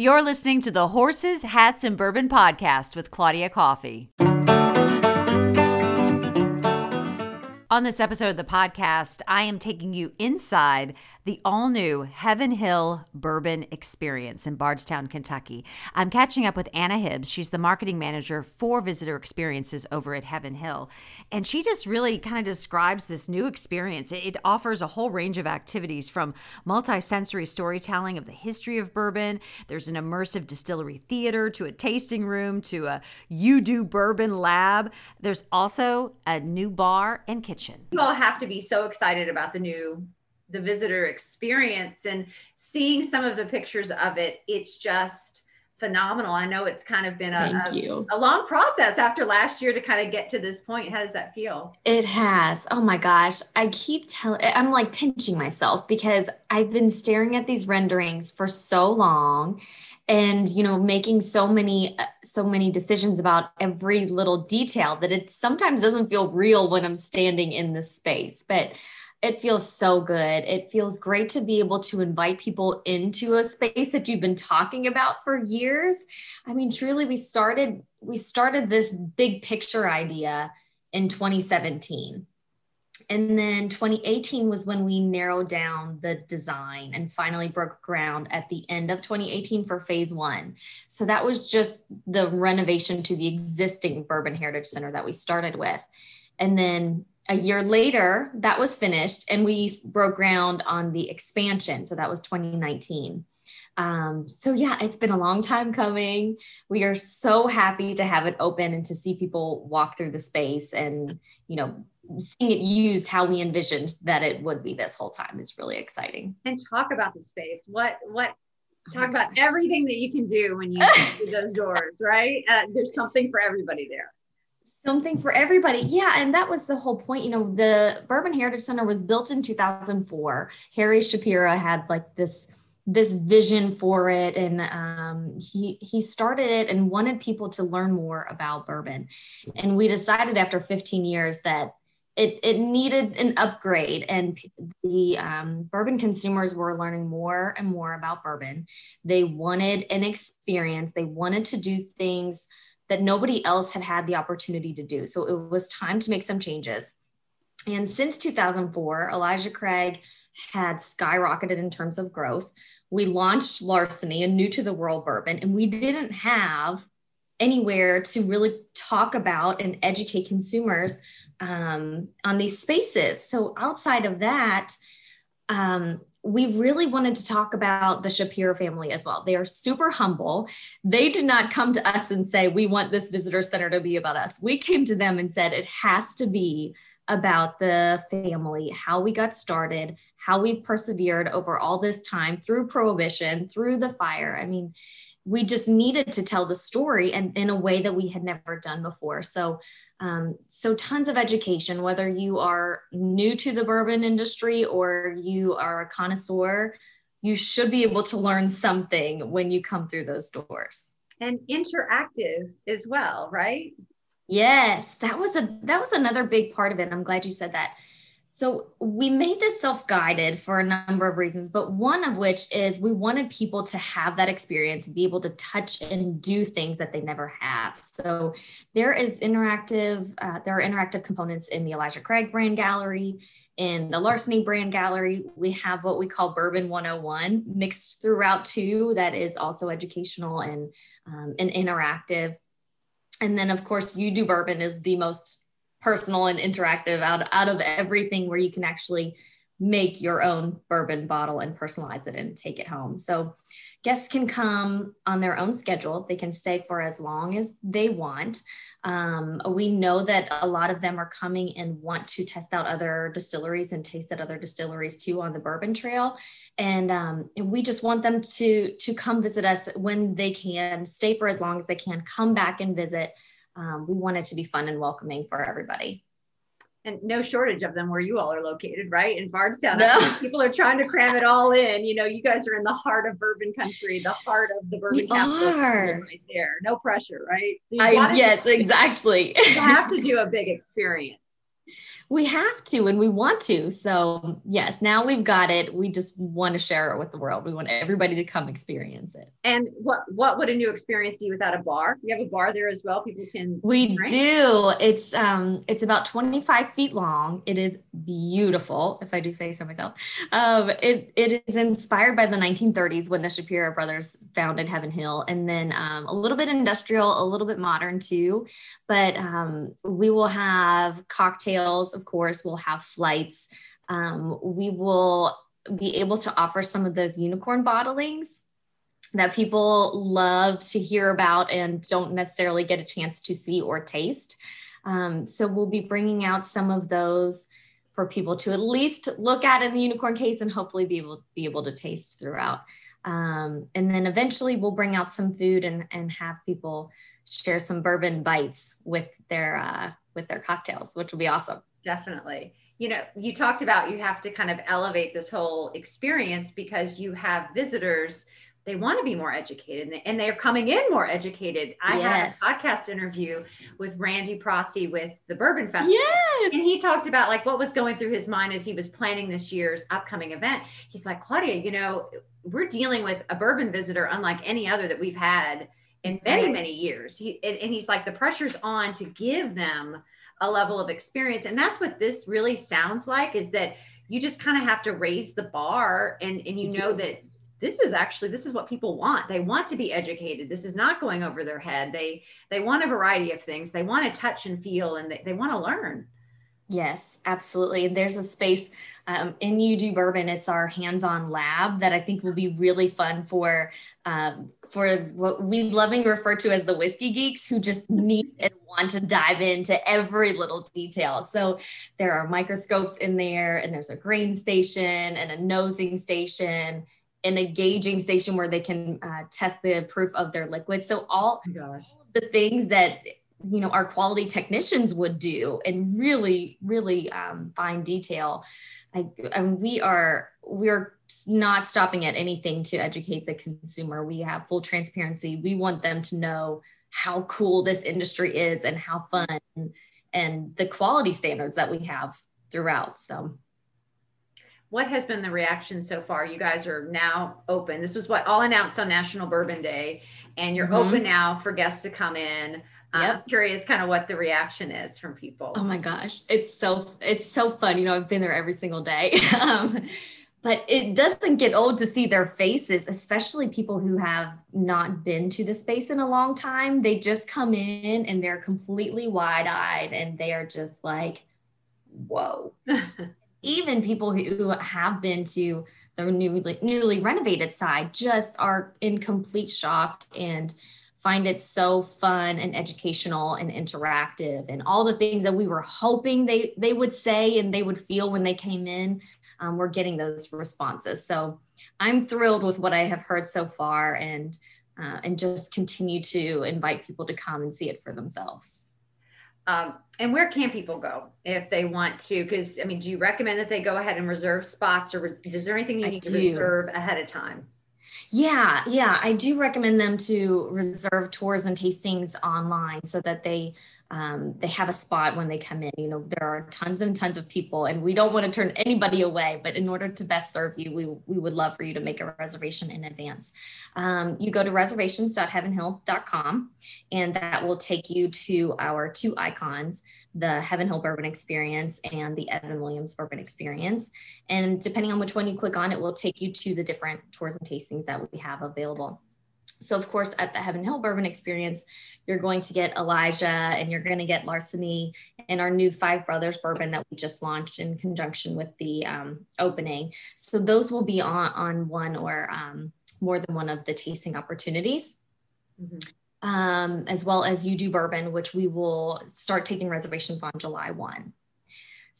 You're listening to the Horses, Hats, and Bourbon podcast with Claudia Coffey. On this episode of the podcast, I am taking you inside the all new Heaven Hill Bourbon Experience in Bardstown, Kentucky. I'm catching up with Anna Hibbs. She's the marketing manager for visitor experiences over at Heaven Hill. And she just really kind of describes this new experience. It offers a whole range of activities from multi-sensory storytelling of the history of bourbon. There's an immersive distillery theater to a tasting room to a You Do Bourbon lab. There's also a new bar and kitchen. You all have to be so excited about the new the visitor experience. And seeing some of the pictures of it it's just phenomenal. I know it's kind of been a, a, a, long process after last year to kind of get to this point. How does that feel? It has. Oh my gosh. I keep telling i'm like pinching myself because i've been staring at these renderings for so long and you know making so many uh, so many decisions about every little detail that it sometimes doesn't feel real when i'm standing in this space. But it feels so good. It feels great to be able to invite people into a space that you've been talking about for years. I mean, truly we started we started this big picture idea in 2017. And then 2018 was when we narrowed down the design and finally broke ground at the end of 2018 for phase one. So that was just the renovation to the existing Bourbon Heritage Center that we started with. And then a year later, that was finished, and we broke ground on the expansion. So that was 2019. Um, so yeah, it's been a long time coming. We are so happy to have it open and to see people walk through the space and you know seeing it used how we envisioned that it would be this whole time is really exciting. And talk about the space. What what talk oh about everything that you can do when you those doors, right? Uh, there's something for everybody there something for everybody. Yeah. And that was the whole point. You know, the Bourbon Heritage Center was built in 2004. Harry Shapira had like this this vision for it and um, he he started it and wanted people to learn more about bourbon and we decided after 15 years that it, it needed an upgrade and the um, bourbon consumers were learning more and more about bourbon they wanted an experience they wanted to do things that nobody else had had the opportunity to do. So it was time to make some changes. And since 2004, Elijah Craig had skyrocketed in terms of growth. We launched Larceny, a new to the world bourbon, and we didn't have anywhere to really talk about and educate consumers um, on these spaces. So outside of that, um, we really wanted to talk about the Shapira family as well. They are super humble. They did not come to us and say, We want this visitor center to be about us. We came to them and said, It has to be about the family, how we got started, how we've persevered over all this time through prohibition, through the fire. I mean, we just needed to tell the story and in a way that we had never done before. So, um, so tons of education, whether you are new to the bourbon industry or you are a connoisseur, you should be able to learn something when you come through those doors. And interactive as well, right? Yes, that was a that was another big part of it. I'm glad you said that so we made this self-guided for a number of reasons, but one of which is we wanted people to have that experience, and be able to touch and do things that they never have. So there is interactive, uh, there are interactive components in the Elijah Craig brand gallery, in the Larceny brand gallery. We have what we call Bourbon 101 mixed throughout too, that is also educational and um, and interactive. And then of course, You Do Bourbon is the most personal and interactive out, out of everything where you can actually make your own bourbon bottle and personalize it and take it home. So guests can come on their own schedule. They can stay for as long as they want. Um, we know that a lot of them are coming and want to test out other distilleries and taste at other distilleries too on the bourbon trail. And, um, and we just want them to, to come visit us when they can, stay for as long as they can, come back and visit um, we want it to be fun and welcoming for everybody. And no shortage of them where you all are located, right? In Bardstown. No. People are trying to cram it all in. You know, you guys are in the heart of bourbon country, the heart of the bourbon we capital are. right there. No pressure, right? So I, yes, to, exactly. you have to do a big experience. We have to and we want to. So, yes, now we've got it. We just want to share it with the world. We want everybody to come experience it. And what what would a new experience be without a bar? You have a bar there as well. People can We drink? do. It's um it's about 25 feet long. It is beautiful, if I do say so myself. Um it it is inspired by the 1930s when the Shapira brothers founded Heaven Hill and then um, a little bit industrial, a little bit modern too. But um we will have cocktails of course, we'll have flights. Um, we will be able to offer some of those unicorn bottlings that people love to hear about and don't necessarily get a chance to see or taste. Um, so we'll be bringing out some of those for people to at least look at in the unicorn case and hopefully be able be able to taste throughout. Um, and then eventually we'll bring out some food and and have people share some bourbon bites with their uh, with their cocktails, which will be awesome. Definitely. You know, you talked about you have to kind of elevate this whole experience because you have visitors they want to be more educated and they're coming in more educated. I yes. had a podcast interview with Randy Prasse with the Bourbon Festival. Yes. And he talked about like what was going through his mind as he was planning this year's upcoming event. He's like, Claudia, you know, we're dealing with a bourbon visitor unlike any other that we've had in many, many years. He and he's like, the pressure's on to give them a level of experience. And that's what this really sounds like is that you just kind of have to raise the bar and, and you know that this is actually this is what people want. They want to be educated. This is not going over their head. They they want a variety of things. They want to touch and feel and they, they want to learn. Yes absolutely. And there's a space um, in you do bourbon. It's our hands-on lab that i think will be really fun for um, for what we loving refer to as the whiskey geeks who just need and want to dive into every little detail. So there are microscopes in there, and there's a grain station and a nosing station and a gauging station where they can uh, test the proof of their liquid. So all, oh all the things that you know our quality technicians would do in really really um, fine detail. I, and we are we're not stopping at anything to educate the consumer. We have full transparency. We want them to know how cool this industry is and how fun and the quality standards that we have throughout. So what has been the reaction so far? You guys are now open. This was what all announced on National Bourbon Day, and you're mm-hmm. open now for guests to come in. Yep. I'm curious kind of what the reaction is from people. Oh my gosh. It's so it's so fun. You know, I've been there every single day. um, but it doesn't get old to see their faces, especially people who have not been to the space in a long time. They just come in and they're completely wide eyed and they are just like, whoa. Even people who have been to the newly, newly renovated side just are in complete shock and find it so fun and educational and interactive and all the things that we were hoping they they would say and they would feel when they came in um, we're getting those responses. So i'm thrilled with what i have heard so far and uh, and just continue to invite people to come and see it for themselves. Um, and where can people go if they want to? Because i mean do you recommend that they go ahead and reserve spots or is there anything you need to reserve ahead of time yeah, yeah, I do recommend them to reserve tours and tastings online so that they um, they have a spot when they come in. You know, there are tons and tons of people, and we don't want to turn anybody away. But in order to best serve you, we, we would love for you to make a reservation in advance. Um, you go to reservations.heavenhill.com, and that will take you to our two icons the Heaven Hill Bourbon Experience and the Evan Williams Bourbon Experience. And depending on which one you click on, it will take you to the different tours and tastings that we have available. So, of course, at the Heaven Hill Bourbon Experience, you're going to get Elijah and you're going to get Larceny and our new Five Brothers bourbon that we just launched in conjunction with the um, opening. So, those will be on, on one or um, more than one of the tasting opportunities. Mm-hmm. Um, as well as You Do Bourbon, which we will start taking reservations on July 1.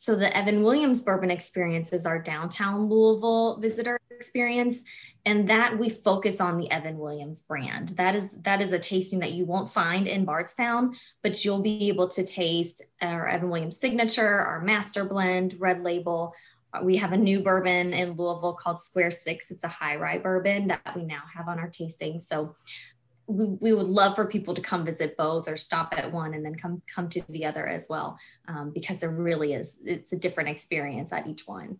So the Evan Williams Bourbon Experience is our downtown Louisville visitor experience, and that we focus on the Evan Williams brand. That is that is a tasting that you won't find in Bardstown, but you'll be able to taste our Evan Williams signature, our master blend, red label. Uh, we have a new bourbon in Louisville called Square Six. It's a high rye bourbon that we now have on our tasting. So we, we would love for people to come visit both or stop at one and then come come to the other as well um, because there really is it's a different experience at each one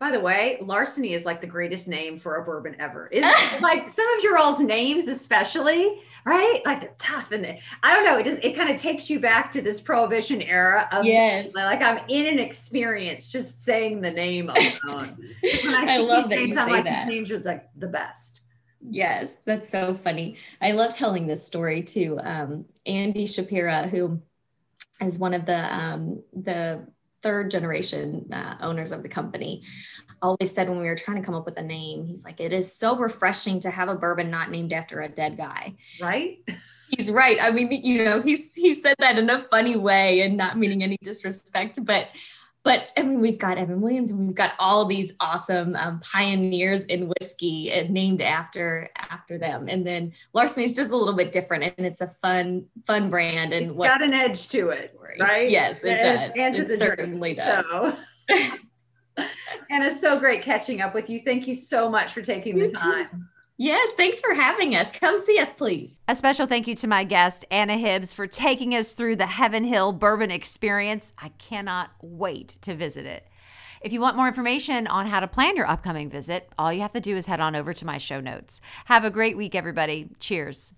by the way, larceny is like the greatest name for a bourbon ever. It's like some of your all's names, especially, right? Like they're tough and they, I don't know. It just it kind of takes you back to this prohibition era of yes. like I'm in an experience just saying the name alone. when I, I love that names, that I'm like that. these names are like the best. Yes, that's so funny. I love telling this story to Um, Andy Shapira, who is one of the um, the third generation uh, owners of the company always said when we were trying to come up with a name he's like it is so refreshing to have a bourbon not named after a dead guy. Right? He's right. I mean you know he's he said that in a funny way and not meaning any disrespect but but I mean, we've got Evan Williams, and we've got all these awesome um, pioneers in whiskey and named after after them. And then Larceny is just a little bit different, and it's a fun fun brand. And it's what, got an edge to it, right? Yes, it does. And it certainly drink, does. So. and it's so great catching up with you. Thank you so much for taking you the time. Too. Yes, thanks for having us. Come see us, please. A special thank you to my guest, Anna Hibbs, for taking us through the Heaven Hill Bourbon Experience. I cannot wait to visit it. If you want more information on how to plan your upcoming visit, all you have to do is head on over to my show notes. Have a great week, everybody. Cheers.